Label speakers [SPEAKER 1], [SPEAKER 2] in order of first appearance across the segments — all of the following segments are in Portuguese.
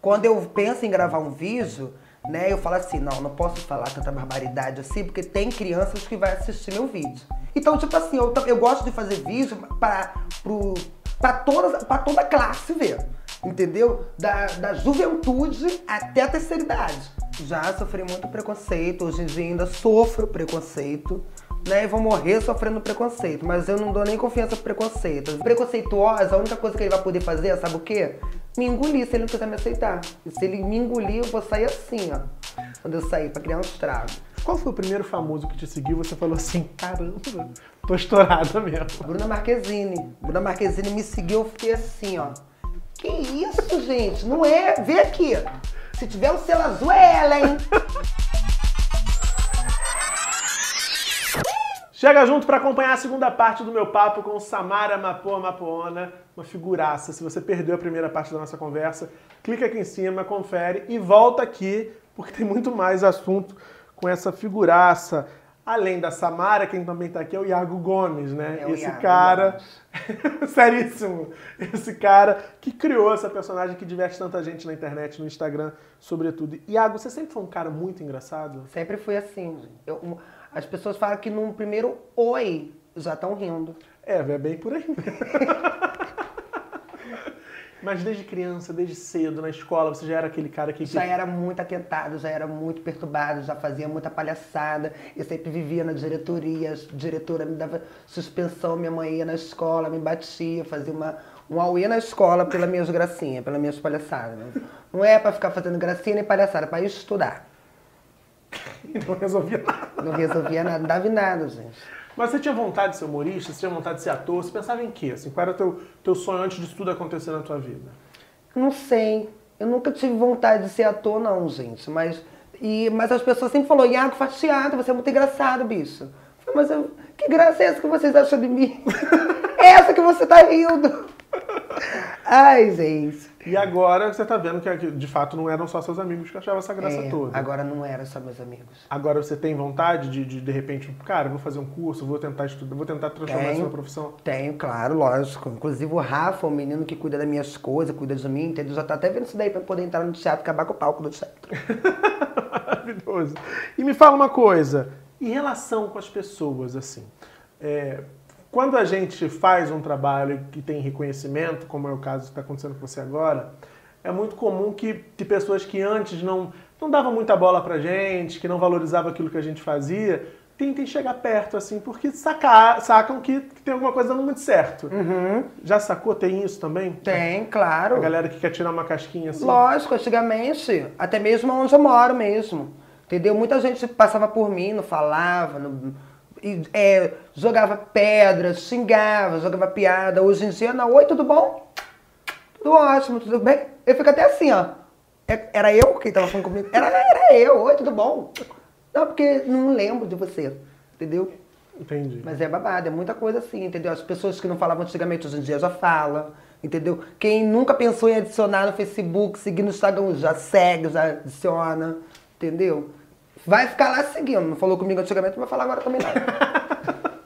[SPEAKER 1] Quando eu penso em gravar um vídeo, né, eu falo assim, não, não posso falar tanta barbaridade assim, porque tem crianças que vai assistir meu vídeo. Então, tipo assim, eu, eu gosto de fazer vídeo para para toda, pra toda classe ver, entendeu? Da, da juventude até a terceira idade. Já sofri muito preconceito, hoje em dia ainda sofro preconceito, né? E vou morrer sofrendo preconceito, mas eu não dou nem confiança pro preconceito. Preconceituosa, a única coisa que ele vai poder fazer, sabe o quê? Me engolir se ele não quiser me aceitar. E se ele me engolir, eu vou sair assim, ó. Quando eu sair, pra criar um estrago.
[SPEAKER 2] Qual foi o primeiro famoso que te seguiu você falou assim, caramba, tô estourada mesmo?
[SPEAKER 1] Bruna Marquezine. Bruna Marquezine me seguiu, eu fiquei assim, ó. Que isso, gente? Não é? Vê aqui. Se tiver um selo azul, é ela, hein?
[SPEAKER 2] Chega junto para acompanhar a segunda parte do meu papo com Samara Mapoa Mapoona, uma figuraça. Se você perdeu a primeira parte da nossa conversa, clica aqui em cima, confere e volta aqui, porque tem muito mais assunto com essa figuraça. Além da Samara, quem também tá aqui é o Iago Gomes, né?
[SPEAKER 1] É
[SPEAKER 2] esse
[SPEAKER 1] Iago
[SPEAKER 2] cara, seríssimo, esse cara que criou essa personagem que diverte tanta gente na internet, no Instagram, sobretudo. Iago, você sempre foi um cara muito engraçado?
[SPEAKER 1] Sempre fui assim. Eu, as pessoas falam que num primeiro oi já estão rindo.
[SPEAKER 2] É, é bem por aí. Mas desde criança, desde cedo, na escola, você já era aquele cara que.
[SPEAKER 1] Já era muito atentado, já era muito perturbado, já fazia muita palhaçada. Eu sempre vivia na diretoria, a diretora me dava suspensão, minha mãe ia na escola, me batia, fazia uma, um auê na escola pela minhas gracinhas, pelas minhas palhaçadas. Não é pra ficar fazendo gracinha nem palhaçada, é pra estudar.
[SPEAKER 2] não resolvia nada.
[SPEAKER 1] Não resolvia nada, não dava em nada, gente.
[SPEAKER 2] Mas você tinha vontade de ser humorista? Você tinha vontade de ser ator? Você pensava em quê? Assim, qual era o teu, teu sonho antes disso tudo acontecer na tua vida?
[SPEAKER 1] Não sei. Eu nunca tive vontade de ser ator, não, gente. Mas, e, mas as pessoas sempre falaram, Iago, faz teatro, você é muito engraçado, bicho. Eu falei, mas eu, que graça é essa que vocês acham de mim? essa que você tá rindo. Ai, gente.
[SPEAKER 2] E agora você tá vendo que de fato não eram só seus amigos que achavam essa graça
[SPEAKER 1] É,
[SPEAKER 2] toda.
[SPEAKER 1] Agora não era só meus amigos.
[SPEAKER 2] Agora você tem vontade de, de, de repente, cara, vou fazer um curso, vou tentar estudar, vou tentar transformar
[SPEAKER 1] Tenho.
[SPEAKER 2] numa profissão.
[SPEAKER 1] Tenho, claro, lógico. Inclusive o Rafa, o menino que cuida das minhas coisas, cuida de mim, entendeu? Já tá até vendo isso daí pra poder entrar no teatro e acabar com o palco do teatro.
[SPEAKER 2] Maravilhoso. E me fala uma coisa, em relação com as pessoas, assim, é, quando a gente faz um trabalho que tem reconhecimento, como é o caso que está acontecendo com você agora, é muito comum que, que pessoas que antes não, não davam muita bola pra gente, que não valorizavam aquilo que a gente fazia, tentem chegar perto, assim, porque sacar, sacam que, que tem alguma coisa dando muito certo. Já sacou? Tem isso também?
[SPEAKER 1] Tem, claro.
[SPEAKER 2] A galera que quer tirar uma casquinha assim?
[SPEAKER 1] Lógico, antigamente, até mesmo onde eu moro mesmo. Entendeu? Muita gente passava por mim, não falava, não, é, jogava pedra, xingava, jogava piada. Hoje em dia, não, oi, tudo bom? Tudo ótimo, tudo bem? Eu fico até assim, ó. É- Era eu quem tava falando comigo? Era, era eu, oi, tudo bom? Não, porque não lembro de você, entendeu?
[SPEAKER 2] Entendi.
[SPEAKER 1] Mas é babado, é muita coisa assim, entendeu? As pessoas que não falavam antigamente, hoje em dia já falam, entendeu? Quem nunca pensou em adicionar no Facebook, seguir no Instagram, já segue, já adiciona, entendeu? Vai ficar lá seguindo. Não falou comigo antigamente, não vai falar agora também não.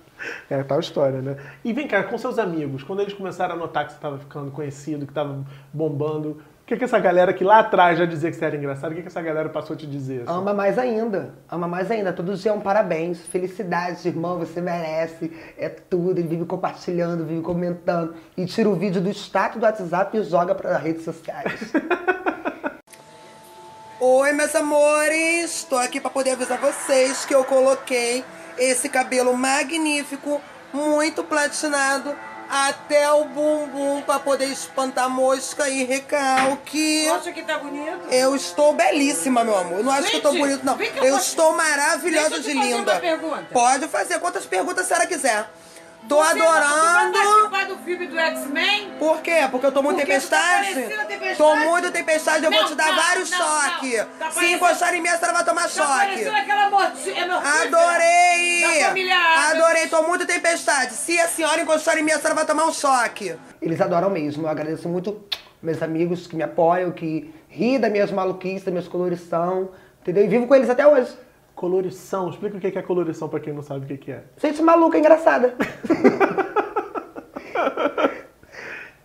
[SPEAKER 2] É tal história, né? E vem cá, com seus amigos, quando eles começaram a notar que você estava ficando conhecido, que estava bombando, o que, que essa galera que lá atrás já dizia que você era engraçado, o que, que essa galera passou a te dizer? assim?
[SPEAKER 1] Ama mais ainda. Ama mais ainda. Todo dia é um parabéns. Felicidades, irmão. Você merece. É tudo. Ele vive compartilhando, vive comentando. E tira o vídeo do status do WhatsApp e joga para redes sociais. Oi, meus amores. Estou aqui para poder avisar vocês que eu coloquei esse cabelo magnífico, muito platinado, até o bumbum para poder espantar mosca e recalque.
[SPEAKER 3] Acha que tá bonito?
[SPEAKER 1] Eu estou belíssima, meu amor. Eu não acho que eu tô
[SPEAKER 3] Gente,
[SPEAKER 1] bonito, não.
[SPEAKER 3] eu
[SPEAKER 1] Eu
[SPEAKER 3] posso-
[SPEAKER 1] estou maravilhosa de
[SPEAKER 3] fazer
[SPEAKER 1] linda.
[SPEAKER 3] uma pergunta.
[SPEAKER 1] Pode fazer quantas perguntas a senhora quiser. Tô
[SPEAKER 3] Você vai
[SPEAKER 1] adorando.
[SPEAKER 3] participar do filme do X-Men?
[SPEAKER 1] Por quê? Porque eu tô muito
[SPEAKER 3] tá
[SPEAKER 1] tempestade?
[SPEAKER 3] tempestade.
[SPEAKER 1] Tô muito tempestade, eu vou
[SPEAKER 3] Não,
[SPEAKER 1] te dar
[SPEAKER 3] não,
[SPEAKER 1] vários
[SPEAKER 3] não,
[SPEAKER 1] choques.
[SPEAKER 3] não. Tá
[SPEAKER 1] Se encostar em mim, a senhora vai tomar
[SPEAKER 3] Tá
[SPEAKER 1] choque.
[SPEAKER 3] parecendo aquela morti- mortífera
[SPEAKER 1] Adorei!
[SPEAKER 3] Da.
[SPEAKER 1] Adorei, tô muito tempestade. Se a senhora encostar em mim, a senhora vai tomar um choque. Eles adoram mesmo. Eu agradeço muito meus amigos que me apoiam, que ri das minhas maluquices, das minhas colorição, entendeu? E vivo com eles até hoje.
[SPEAKER 2] Colorição, explica o que é colorição pra quem não sabe o que que é.
[SPEAKER 1] Gente maluca, engraçada.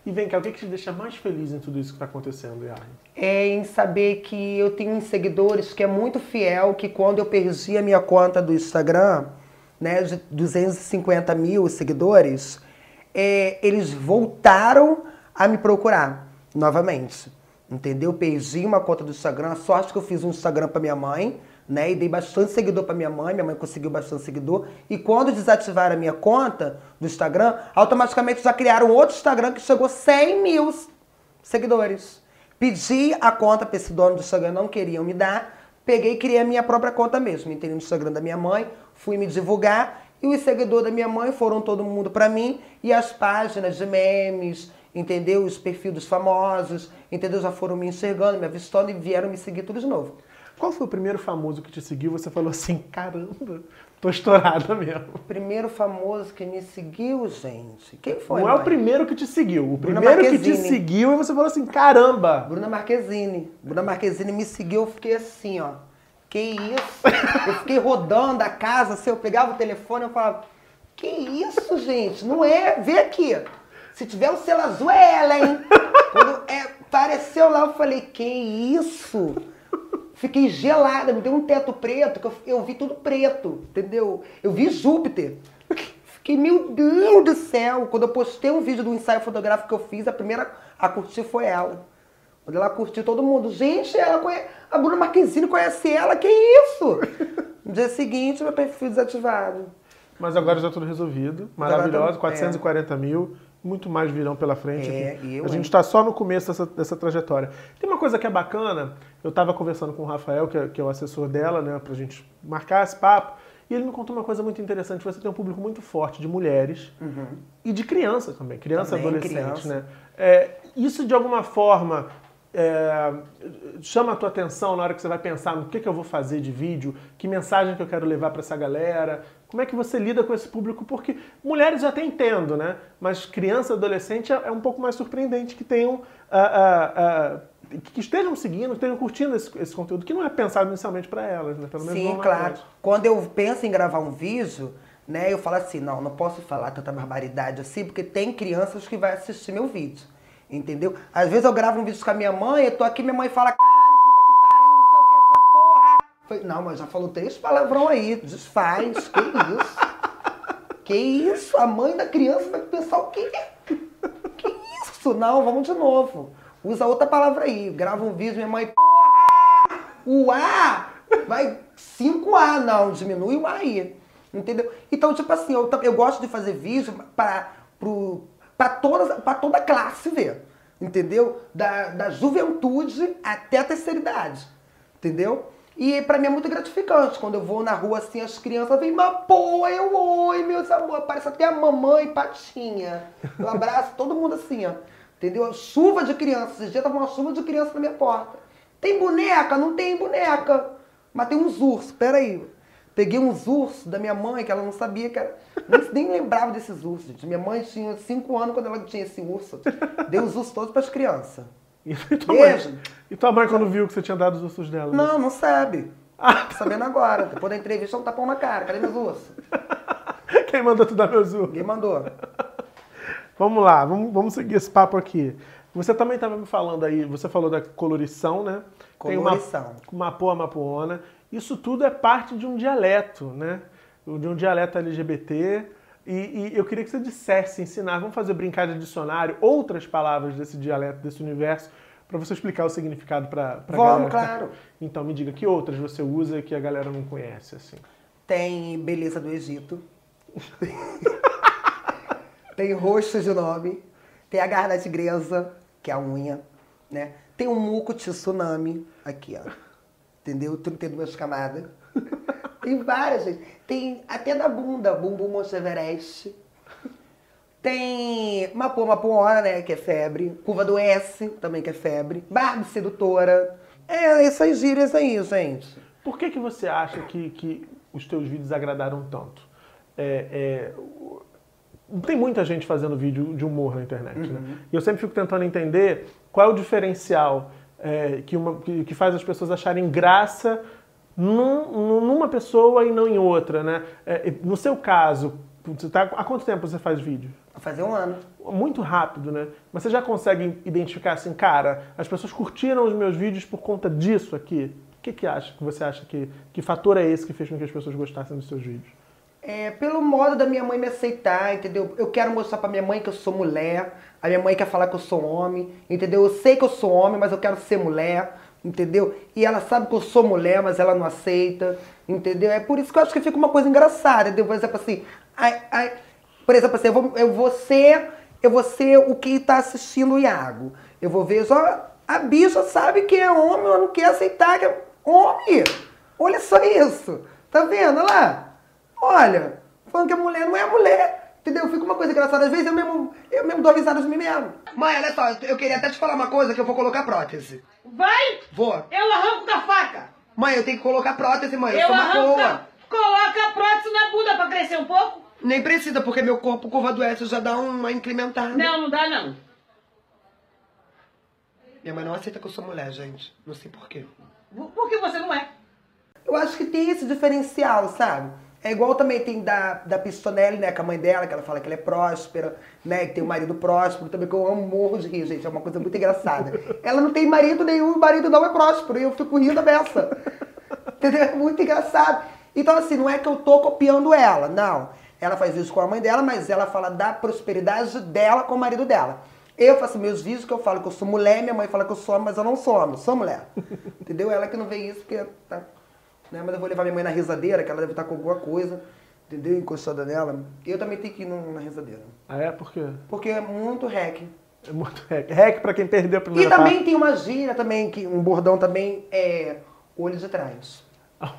[SPEAKER 2] E vem cá, o que, que te deixa mais feliz em tudo isso que está acontecendo, Yara?
[SPEAKER 1] É em saber que eu tenho seguidores que é muito fiel, que quando eu perdi a minha conta do Instagram, né, de 250 mil seguidores, é, eles voltaram a me procurar novamente. Entendeu? Perdi uma conta do Instagram, a sorte que eu fiz um Instagram para minha mãe, né? E dei bastante seguidor para minha mãe, minha mãe conseguiu bastante seguidor. E quando desativaram a minha conta do Instagram, automaticamente já criaram outro Instagram que chegou a 100 mil seguidores. Pedi a conta para esse dono do Instagram, não queriam me dar. Peguei e criei a minha própria conta mesmo. Entrei no Instagram da minha mãe, fui me divulgar e os seguidores da minha mãe foram todo mundo para mim e as páginas de memes, entendeu? Os perfis dos famosos, entendeu? Já foram me enxergando, me avistando e vieram me seguir tudo de novo.
[SPEAKER 2] Qual foi o primeiro famoso que te seguiu? Você falou assim, caramba, tô estourada mesmo.
[SPEAKER 1] O primeiro famoso que me seguiu, gente. Quem foi?
[SPEAKER 2] Não é o
[SPEAKER 1] mãe?
[SPEAKER 2] primeiro que te seguiu. O
[SPEAKER 1] Bruna
[SPEAKER 2] primeiro que te
[SPEAKER 1] Marquezine.
[SPEAKER 2] seguiu e você falou assim, caramba.
[SPEAKER 1] Bruna Marquezine. Bruna Marquezine me seguiu, eu fiquei assim, ó. Que isso? Eu fiquei rodando a casa, assim, eu pegava o telefone e falava, que isso, gente? Não é? Vê aqui. Se tiver o selo azul, é ela, hein? Quando é, apareceu lá, eu falei, que isso? Fiquei gelada, me deu um teto preto, que eu, eu vi tudo preto, entendeu? Eu vi Júpiter. Fiquei, meu Deus do céu. Quando eu postei um vídeo do ensaio fotográfico que eu fiz, a primeira a curtir foi ela. Quando ela curtiu todo mundo. Gente, ela conhe... a Bruna Marquezine conhece ela, que isso? No dia seguinte, meu perfil desativado.
[SPEAKER 2] Mas agora já tudo resolvido.
[SPEAKER 1] Agora
[SPEAKER 2] Maravilhosa,
[SPEAKER 1] tá-
[SPEAKER 2] 440 mil. Muito mais virão pela frente.
[SPEAKER 1] É, e eu,
[SPEAKER 2] a gente está só no começo dessa, dessa trajetória. Tem uma coisa que é bacana. Eu estava conversando com o Rafael, que é, que é o assessor dela, né, pra gente marcar esse papo. E ele me contou uma coisa muito interessante. Você tem um público muito forte de mulheres e de crianças também, criança
[SPEAKER 1] Uhum. Também,
[SPEAKER 2] adolescente,
[SPEAKER 1] criança.
[SPEAKER 2] né? É, isso de alguma forma é, chama a tua atenção na hora que você vai pensar no que, que eu vou fazer de vídeo, que mensagem que eu quero levar para essa galera. Como é que você lida com esse público? Porque mulheres até entendo, né? Mas criança, adolescente é é um pouco mais surpreendente que tenham ah, ah, ah, que estejam seguindo, estejam curtindo esse, esse conteúdo que não é pensado inicialmente para elas, né? Pelo menos
[SPEAKER 1] Sim,
[SPEAKER 2] é
[SPEAKER 1] claro.
[SPEAKER 2] nós.
[SPEAKER 1] Quando eu penso em gravar um vídeo, né, eu falo assim, não, não posso falar tanta barbaridade assim, porque tem crianças que vai assistir meu vídeo. Entendeu? Às vezes eu gravo um vídeo com a minha mãe, eu tô aqui, minha mãe fala, caralho, puta que pariu, não sei o que, que porra. Falei, não, mas já falou três palavrão aí, desfaz, que isso? Que isso? A mãe da criança vai pensar o quê? Que isso? Não, vamos de novo. Usa outra palavra aí. Grava um vídeo, minha mãe. Porra! O A vai 5A, não, diminui o A aí. Entendeu? Então, tipo assim, eu, eu gosto de fazer vídeo para pra, pra toda classe ver. Entendeu? Da, da juventude até a terceira idade. Entendeu? E pra mim é muito gratificante. Quando eu vou na rua assim, as crianças vêm, mas pô, eu oi, meus amores. Parece até a mamãe patinha. Eu abraço todo mundo assim, ó. Entendeu? Chuva de crianças. Esse dia tava uma chuva de criança na minha porta. Tem boneca? Não tem boneca. Mas tem uns ursos. Peraí. Peguei uns ursos da minha mãe, que ela não sabia que era. Nem, lembrava desses ursos, gente. Minha mãe tinha 5 anos quando ela tinha esse urso. Dei os ursos todos pras crianças.
[SPEAKER 2] E tua, mãe, e tua mãe quando viu que você tinha dado os ursos dela? né?
[SPEAKER 1] Não, não sabe. Tô sabendo agora. Depois da entrevista, um tapão na cara. Cadê meus ursos?
[SPEAKER 2] Quem mandou tu dar meus ursos?
[SPEAKER 1] Ninguém mandou.
[SPEAKER 2] Vamos lá, vamos, vamos seguir esse papo aqui. Você também estava me falando aí, você falou da colorição, né?
[SPEAKER 1] Colorição.
[SPEAKER 2] Tem uma mapoa mapoona. Isso tudo é parte de um dialeto, né? De um dialeto LGBT. E, e eu queria que você dissesse, ensinar, vamos fazer brincar de dicionário, outras palavras desse dialeto, desse universo, para você explicar o significado para a
[SPEAKER 1] Vamos,
[SPEAKER 2] galera.
[SPEAKER 1] claro.
[SPEAKER 2] Então me diga que outras você usa que a galera não conhece, assim.
[SPEAKER 1] Tem beleza do Egito. tem rosto de nome. Tem a garra da tigresa, que é a unha, né? Tem o muco tsunami, aqui, ó. Entendeu? 32 camadas. Tem várias, gente. Tem até da bunda, bumbum Monte Everest. Tem Mapô Mapoona, né? Que é febre. Curva do S, também que é febre. Barba sedutora. É, essas gírias aí, gente.
[SPEAKER 2] Por que, que você acha que, que os teus vídeos agradaram tanto? É, é, tem muita gente fazendo vídeo de humor na internet, né? E eu sempre fico tentando entender qual é o diferencial é, que, uma- que- que faz as pessoas acharem graça num- num- numa pessoa e não em outra, né? É, no seu caso, você tá, há quanto tempo você faz vídeo?
[SPEAKER 1] Vai fazer um ano.
[SPEAKER 2] Muito rápido, né? Mas você já consegue identificar assim, cara, as pessoas curtiram os meus vídeos por conta disso aqui? O que, que acha? Que você acha que que fator é esse que fez com que as pessoas gostassem dos seus vídeos?
[SPEAKER 1] É, pelo modo da minha mãe me aceitar, entendeu? Eu quero mostrar pra minha mãe que eu sou mulher, a minha mãe quer falar que eu sou homem, entendeu? Eu sei que eu sou homem, mas eu quero ser mulher, entendeu? E ela sabe que eu sou mulher, mas ela não aceita, entendeu? É por isso que eu acho que fica uma coisa engraçada, entendeu? Por exemplo, assim, ai, ai, por exemplo, assim, eu vou, eu vou ser, eu vou ser o que tá assistindo o Iago. Eu vou ver só, a bicha sabe que é homem, ela não quer aceitar que é homem. Olha só isso, tá vendo? Olha lá. Olha, falando que a mulher não é mulher. Entendeu? Fica uma coisa engraçada. Às vezes eu mesmo, eu mesmo dou risada de mim mesmo. Mãe, olha só, eu queria até te falar uma coisa que eu vou colocar prótese.
[SPEAKER 3] Vai!
[SPEAKER 1] Vou.
[SPEAKER 3] Eu arranco da faca!
[SPEAKER 1] Mãe, eu tenho que colocar prótese, mãe. Eu,
[SPEAKER 3] Eu
[SPEAKER 1] sou uma
[SPEAKER 3] da... Coloca a prótese na bunda pra crescer um pouco?
[SPEAKER 1] Nem precisa, porque meu corpo curva do S já dá uma incrementada.
[SPEAKER 3] Não, não dá não.
[SPEAKER 1] Minha mãe não aceita que eu sou mulher, gente. Não sei porquê.
[SPEAKER 3] Por que você não é?
[SPEAKER 1] Eu acho que tem esse diferencial, sabe? É igual também tem da, da Pistonelli, né, com a mãe dela, que ela fala que ela é próspera, né, que tem um marido próspero, também que eu amo morro de rir, gente, é uma coisa muito engraçada. Ela não tem marido nenhum, o marido não é próspero, e eu fico rindo dessa. Entendeu? É muito engraçado. Então, assim, não é que eu tô copiando ela, não. Ela faz isso com a mãe dela, mas ela fala da prosperidade dela com o marido dela. Eu faço meus vídeos que eu falo que eu sou mulher, minha mãe fala que eu sou mas eu não sou eu sou mulher. Entendeu? Ela que não vê isso, porque tá né? Mas eu vou levar minha mãe na risadeira, que ela deve estar com alguma coisa, entendeu? Encostada nela. E eu também tenho que ir na risadeira.
[SPEAKER 2] Ah, é? Por quê?
[SPEAKER 1] Porque é muito rec.
[SPEAKER 2] É muito rec. Rec pra quem perdeu a
[SPEAKER 1] E
[SPEAKER 2] primeira
[SPEAKER 1] também
[SPEAKER 2] parte.
[SPEAKER 1] tem uma gíria também, que um bordão também é olho de trás.
[SPEAKER 2] Ah,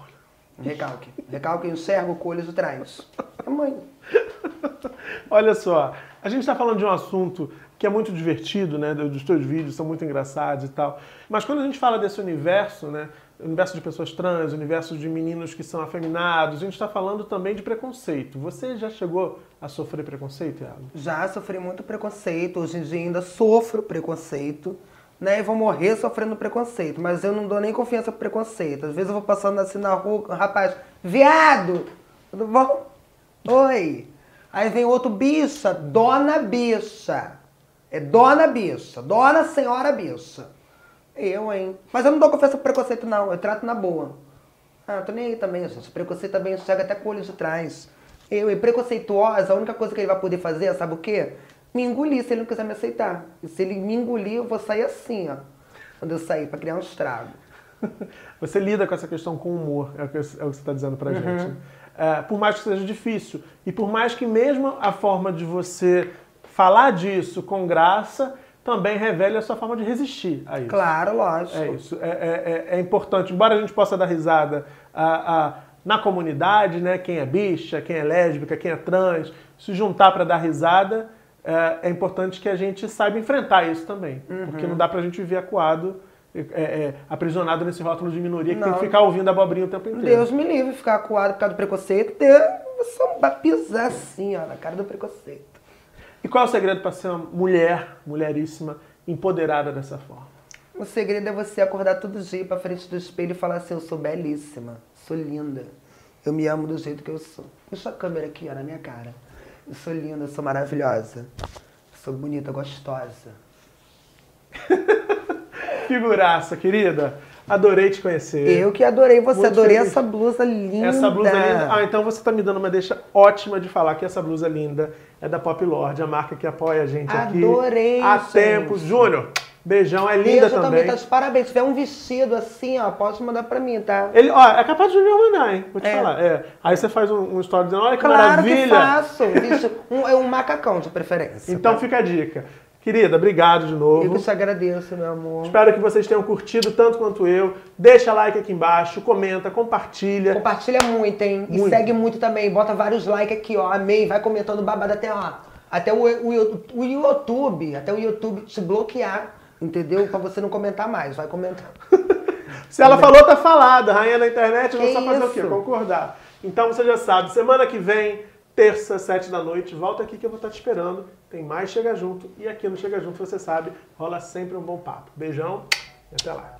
[SPEAKER 1] Recalque. Recalque enxerga com olho de trás. É mãe.
[SPEAKER 2] Olha só, a gente está falando de um assunto que é muito divertido, né? Dos teus vídeos são muito engraçados e tal. Mas quando a gente fala desse universo, né? Universo de pessoas trans, universo de meninos que são afeminados, a gente está falando também de preconceito. Você já chegou a sofrer preconceito, Iago?
[SPEAKER 1] Já sofri muito preconceito, hoje em dia ainda sofro preconceito, né? E vou morrer sofrendo preconceito, mas eu não dou nem confiança pro preconceito. Às vezes eu vou passando assim na rua, rapaz, viado, tudo bom? Oi. Aí vem outro bicha, dona bicha. É dona bicha, dona senhora bicha. Eu, hein? Mas eu não dou confiança pro preconceito, não. Eu trato na boa. Ah, tô nem aí também, gente. Preconceito também chega até com o olho de trás. Eu, e preconceituosa, a única coisa que ele vai poder fazer, sabe o quê? Me engolir se ele não quiser me aceitar. E se ele me engolir, eu vou sair assim, ó. Quando eu sair, pra criar um estrago.
[SPEAKER 2] Você lida com essa questão com humor, é o que, é o que você está dizendo pra gente. né? É, por mais que seja difícil. E por mais que mesmo a forma de você falar disso com graça também revele a sua forma de resistir a isso.
[SPEAKER 1] Claro, lógico.
[SPEAKER 2] É isso. É, é- é- é importante, embora a gente possa dar risada a- a- na comunidade, né? Quem é bicha, quem é lésbica, quem é trans, se juntar para dar risada, é, é importante que a gente saiba enfrentar isso também. Porque não dá pra gente viver acuado, é, é, aprisionado nesse rótulo de minoria que tem
[SPEAKER 1] Não.
[SPEAKER 2] que ficar ouvindo abobrinha o tempo inteiro.
[SPEAKER 1] Deus me livre ficar acuado por causa do preconceito. Deus, eu só pisar assim, ó, na cara do preconceito.
[SPEAKER 2] E qual é o segredo para ser uma mulher, mulheríssima, empoderada dessa forma?
[SPEAKER 1] O segredo é você acordar todo dia pra frente do espelho e falar assim, eu sou belíssima, sou linda. Eu me amo do jeito que eu sou. Deixa a câmera aqui, ó, na minha cara. Eu sou linda, eu sou maravilhosa. Sou bonita, gostosa.
[SPEAKER 2] Figuraça, querida. Adorei te conhecer.
[SPEAKER 1] Eu que adorei você,
[SPEAKER 2] Muito
[SPEAKER 1] adorei
[SPEAKER 2] feliz.
[SPEAKER 1] essa blusa linda.
[SPEAKER 2] Essa blusa linda. Ah, então você tá me dando uma deixa ótima de falar que essa blusa linda é da Pop Lord, a marca que apoia a gente aqui.
[SPEAKER 1] Adorei,
[SPEAKER 2] Há
[SPEAKER 1] gente.
[SPEAKER 2] tempos. Júnior, beijão, é linda
[SPEAKER 1] Beijo
[SPEAKER 2] também.
[SPEAKER 1] tá de parabéns. Se tiver um vestido assim, ó, pode mandar pra mim, tá?
[SPEAKER 2] Ele, ó, é capaz de Júnior mandar, hein? Vou te
[SPEAKER 1] É.
[SPEAKER 2] falar. É. Aí você faz um, um story dizendo, olha que
[SPEAKER 1] Claro que
[SPEAKER 2] maravilha.
[SPEAKER 1] faço. Vesti- Um, é um macacão de preferência.
[SPEAKER 2] Então
[SPEAKER 1] tá?
[SPEAKER 2] fica a dica. Querida, obrigado de novo.
[SPEAKER 1] Eu que te agradeço, meu amor.
[SPEAKER 2] Espero que vocês tenham curtido tanto quanto eu. Deixa like aqui embaixo, comenta, compartilha.
[SPEAKER 1] Compartilha muito, hein? E
[SPEAKER 2] Muito.
[SPEAKER 1] segue muito também. Bota vários likes aqui, ó. Amei. Vai comentando babado até, ó. Até o, o, o YouTube, até o YouTube te bloquear, entendeu? Pra você não comentar mais. Vai comentar.
[SPEAKER 2] Se ela falou, tá falada. Rainha da internet, eu vou só fazer o quê? Concordar. Então você já sabe, semana que vem, terça, sete da noite. Volta aqui que eu vou estar te esperando. Tem mais Chega Junto. E aqui no Chega Junto, você sabe, rola sempre um bom papo. Beijão e até lá.